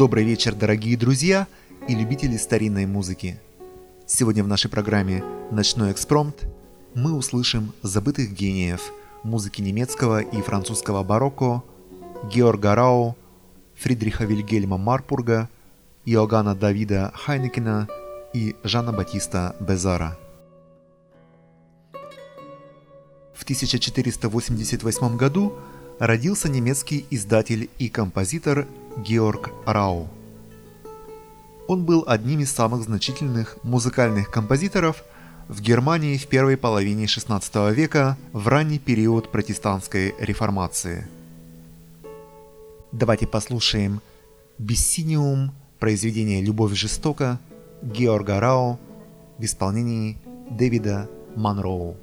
Добрый вечер, дорогие друзья и любители старинной музыки. Сегодня в нашей программе «Ночной экспромт» мы услышим забытых гениев музыки немецкого и французского барокко Георга Рау, Фридриха Вильгельма Марпурга, Иоганна Давида Хайнекена и Жана Батиста Безара. В 1488 году родился немецкий издатель и композитор Георг Рау. Он был одним из самых значительных музыкальных композиторов в Германии в первой половине XVI века в ранний период протестантской реформации. Давайте послушаем «Бессиниум» произведение «Любовь жестока» Георга Рау в исполнении Дэвида Монроу.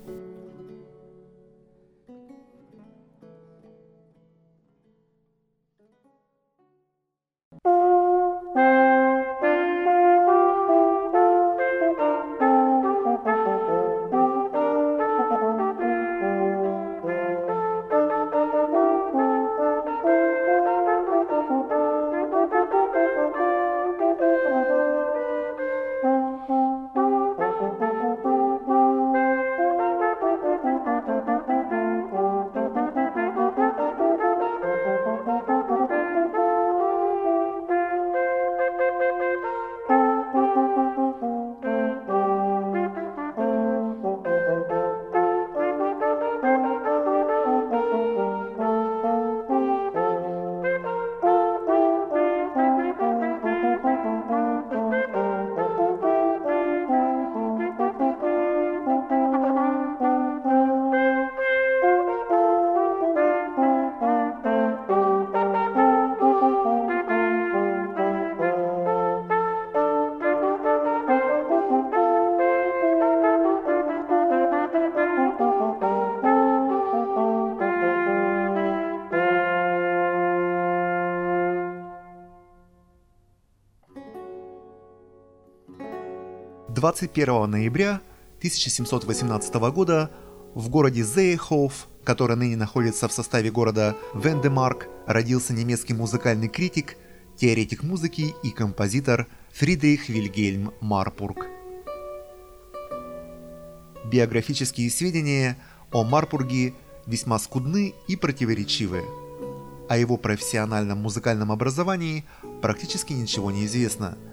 21 ноября 1718 года в городе Зейхоф, который ныне находится в составе города Вендемарк, родился немецкий музыкальный критик, теоретик музыки и композитор Фридрих Вильгельм Марпург. Биографические сведения о Марпурге весьма скудны и противоречивы. О его профессиональном музыкальном образовании практически ничего не известно –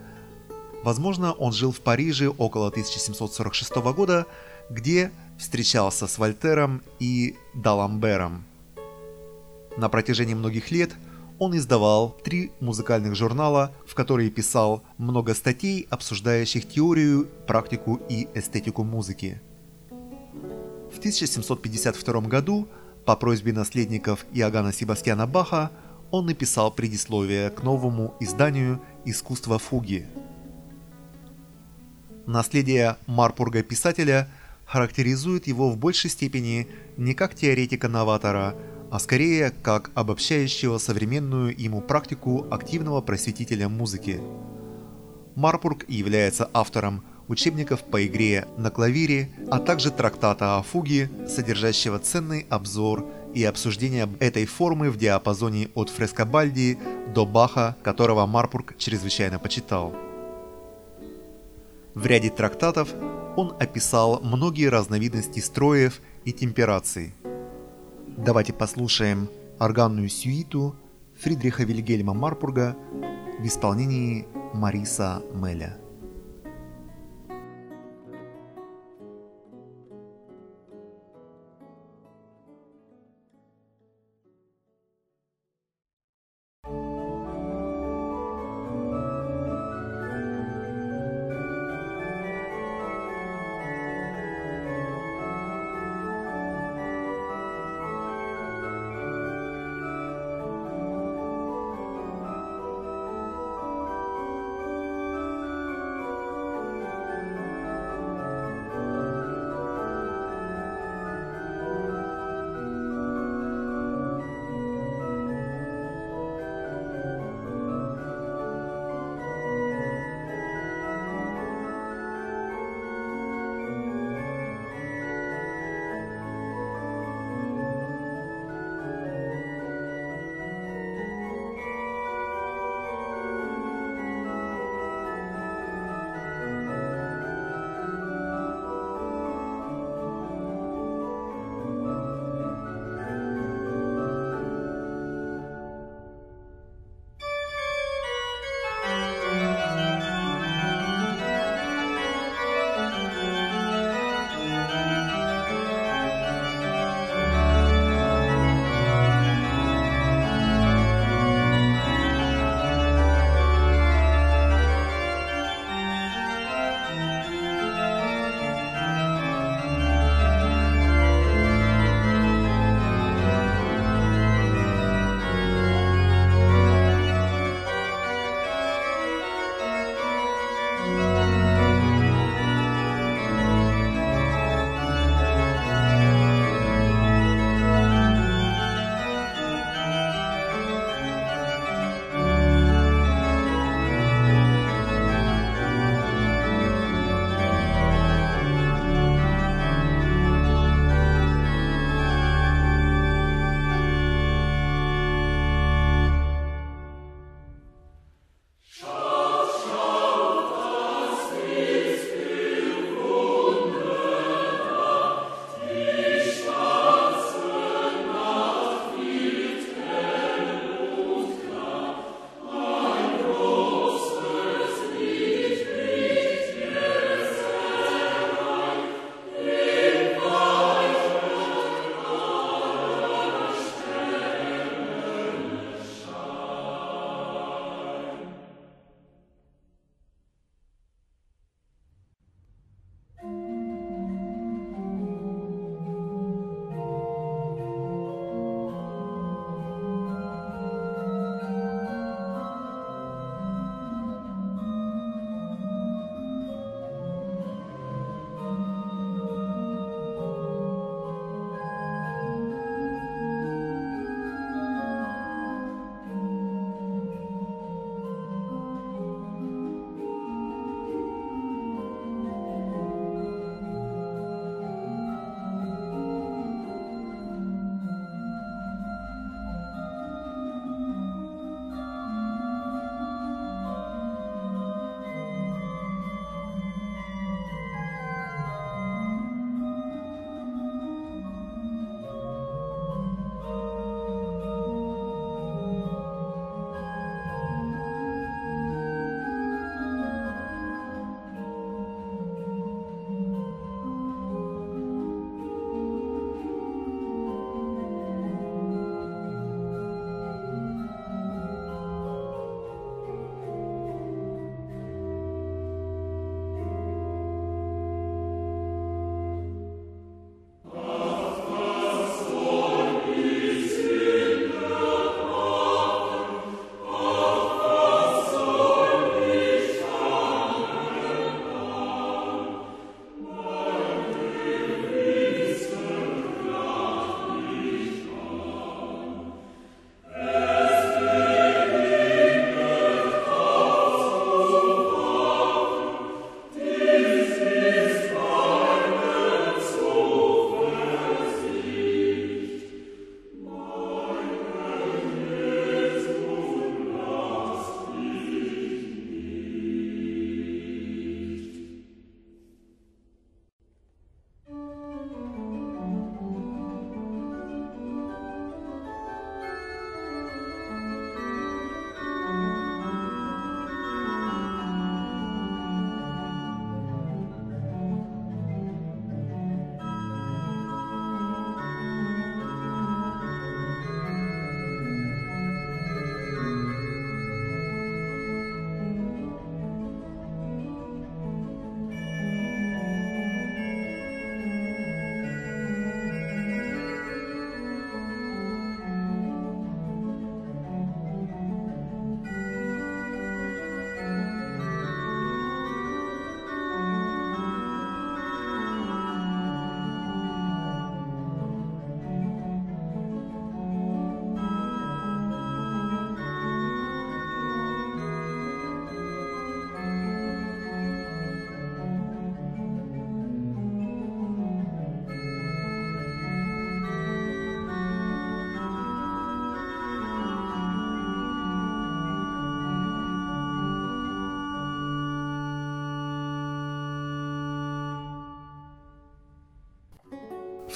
Возможно, он жил в Париже около 1746 года, где встречался с Вольтером и Даламбером. На протяжении многих лет он издавал три музыкальных журнала, в которые писал много статей, обсуждающих теорию, практику и эстетику музыки. В 1752 году по просьбе наследников Иоганна Себастьяна Баха он написал предисловие к новому изданию «Искусство фуги», Наследие Марпурга-писателя характеризует его в большей степени не как теоретика-новатора, а скорее как обобщающего современную ему практику активного просветителя музыки. Марпург является автором учебников по игре на клавире, а также трактата о фуге, содержащего ценный обзор и обсуждение этой формы в диапазоне от Фрескобальди до Баха, которого Марпург чрезвычайно почитал. В ряде трактатов он описал многие разновидности строев и темпераций. Давайте послушаем органную сюиту Фридриха Вильгельма Марпурга в исполнении Мариса Меля.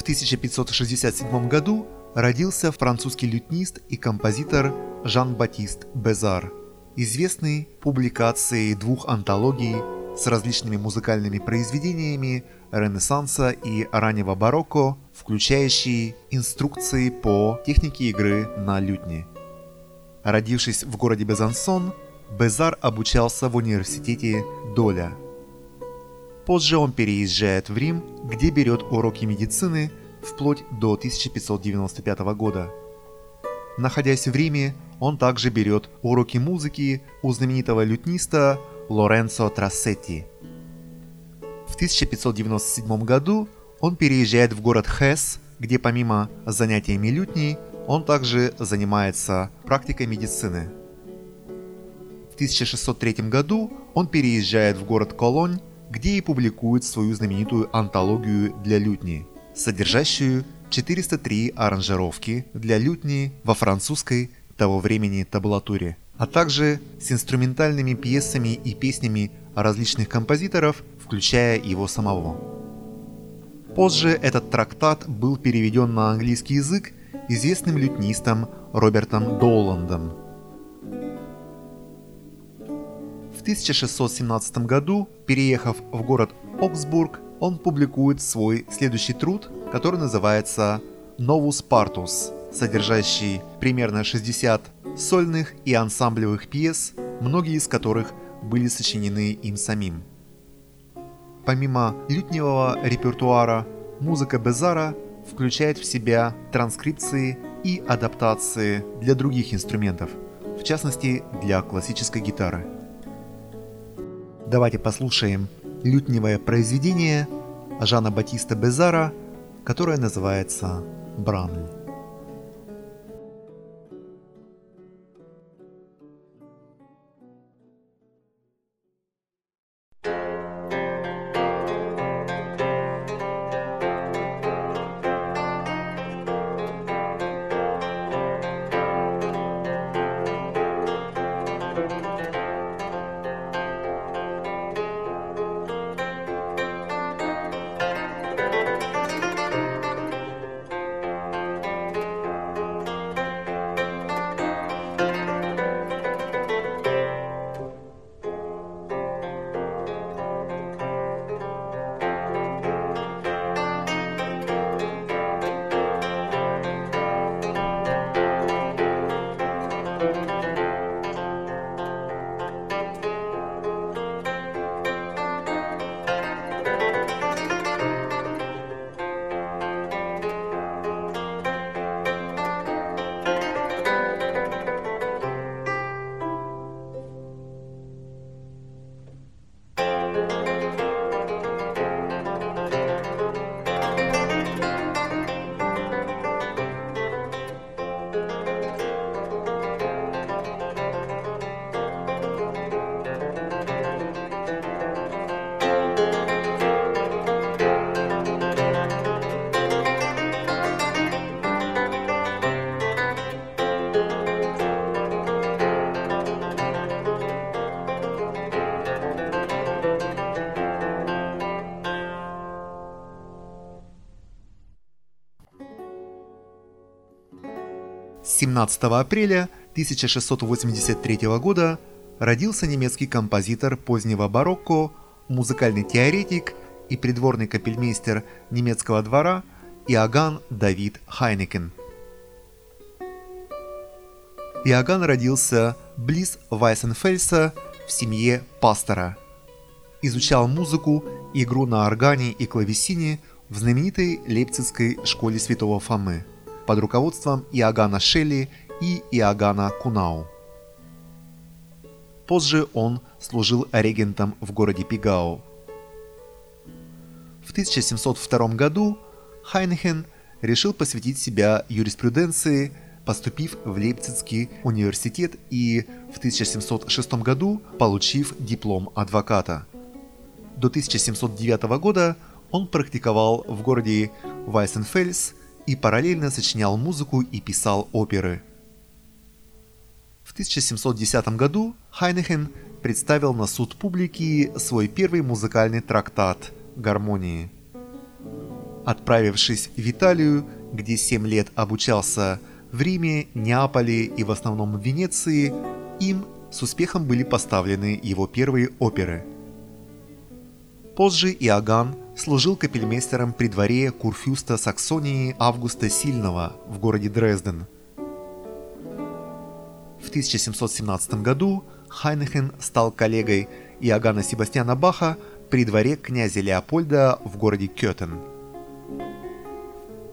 1567 году родился французский лютнист и композитор Жан-Батист Безар, известный публикацией двух антологий с различными музыкальными произведениями Ренессанса и раннего барокко, включающие инструкции по технике игры на лютне. Родившись в городе Безансон, Безар обучался в университете Доля. Позже он переезжает в Рим, где берет уроки медицины вплоть до 1595 года. Находясь в Риме, он также берет уроки музыки у знаменитого лютниста Лоренцо Трассетти. В 1597 году он переезжает в город Хес, где помимо занятиями лютней, он также занимается практикой медицины. В 1603 году он переезжает в город Колонь, где и публикует свою знаменитую антологию для лютни, содержащую 403 аранжировки для лютни во французской того времени табулатуре, а также с инструментальными пьесами и песнями различных композиторов, включая его самого. Позже этот трактат был переведен на английский язык известным лютнистом Робертом Доландом. В 1617 году, переехав в город Оксбург, он публикует свой следующий труд, который называется «Novus Partus», содержащий примерно 60 сольных и ансамблевых пьес, многие из которых были сочинены им самим. Помимо лютневого репертуара, музыка Безара включает в себя транскрипции и адаптации для других инструментов, в частности для классической гитары. Давайте послушаем лютневое произведение Жана Батиста Безара, которое называется «Бранль». 17 апреля 1683 года родился немецкий композитор позднего барокко, музыкальный теоретик и придворный капельмейстер немецкого двора Иоганн Давид Хайнекен. Иоганн родился близ Вайсенфельса в семье пастора. Изучал музыку, игру на органе и клавесине в знаменитой Лейпцигской школе святого Фомы – под руководством Иоганна Шелли и Иоганна Кунау. Позже он служил регентом в городе Пигау. В 1702 году Хайнхен решил посвятить себя юриспруденции, поступив в Лейпцигский университет и в 1706 году получив диплом адвоката. До 1709 года он практиковал в городе Вайсенфельс и параллельно сочинял музыку и писал оперы. В 1710 году Хайнехен представил на суд публики свой первый музыкальный трактат «Гармонии». Отправившись в Италию, где 7 лет обучался в Риме, Неаполе и в основном в Венеции, им с успехом были поставлены его первые оперы. Позже Иоганн служил капельмейстером при дворе курфюста Саксонии Августа Сильного в городе Дрезден. В 1717 году Хайнехен стал коллегой Иоганна Себастьяна Баха при дворе князя Леопольда в городе Кётен.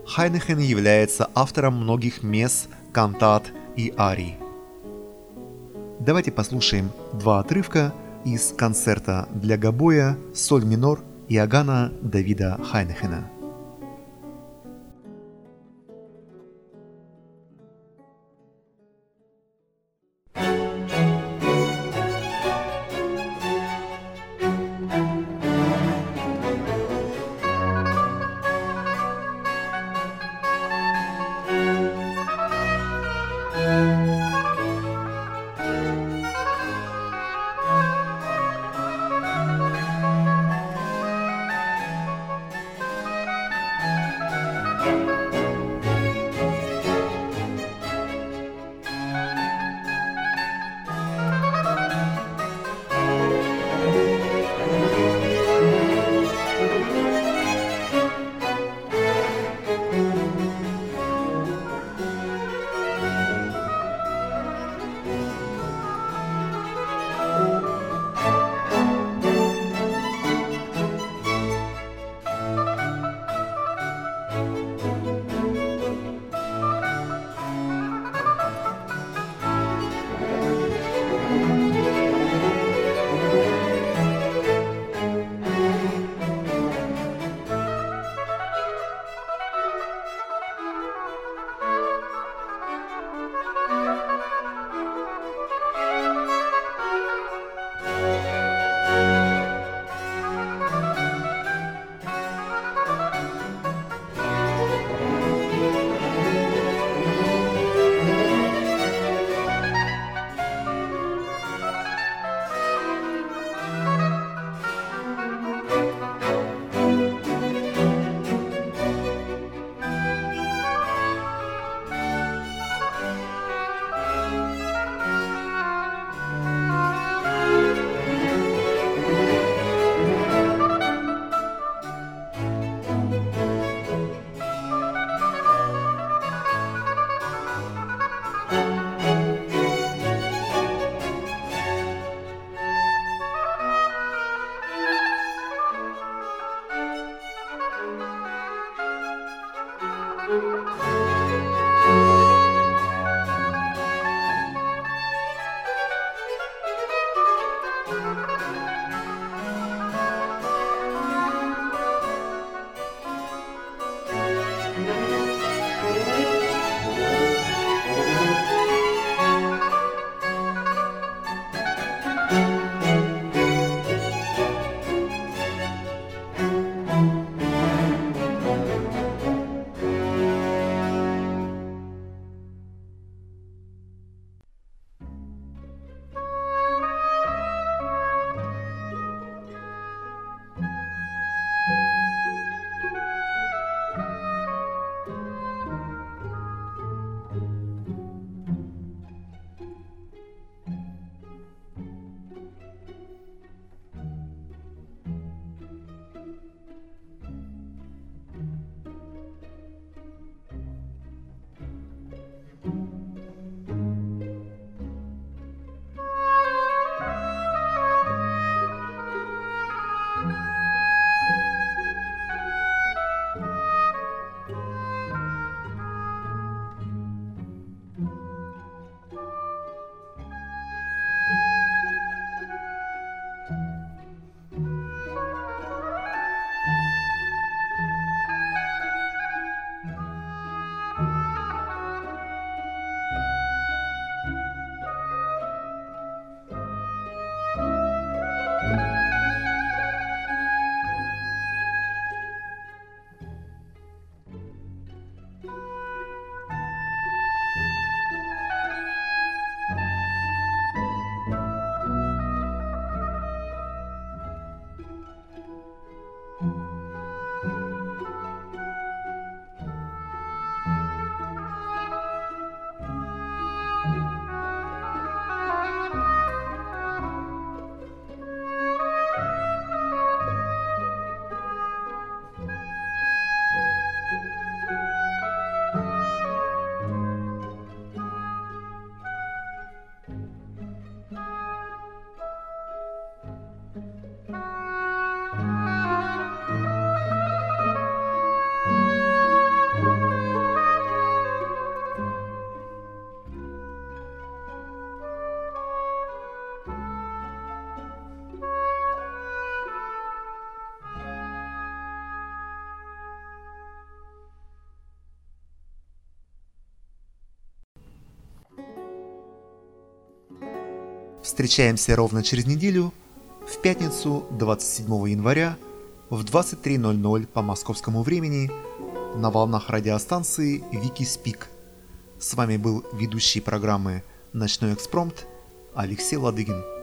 Хайнехен является автором многих мес, кантат и арий. Давайте послушаем два отрывка из концерта для гобоя «Соль минор» Иоганна Давида Хайнехена. Встречаемся ровно через неделю, в пятницу 27 января в 23.00 по московскому времени на волнах радиостанции Вики Спик. С вами был ведущий программы «Ночной экспромт» Алексей Ладыгин.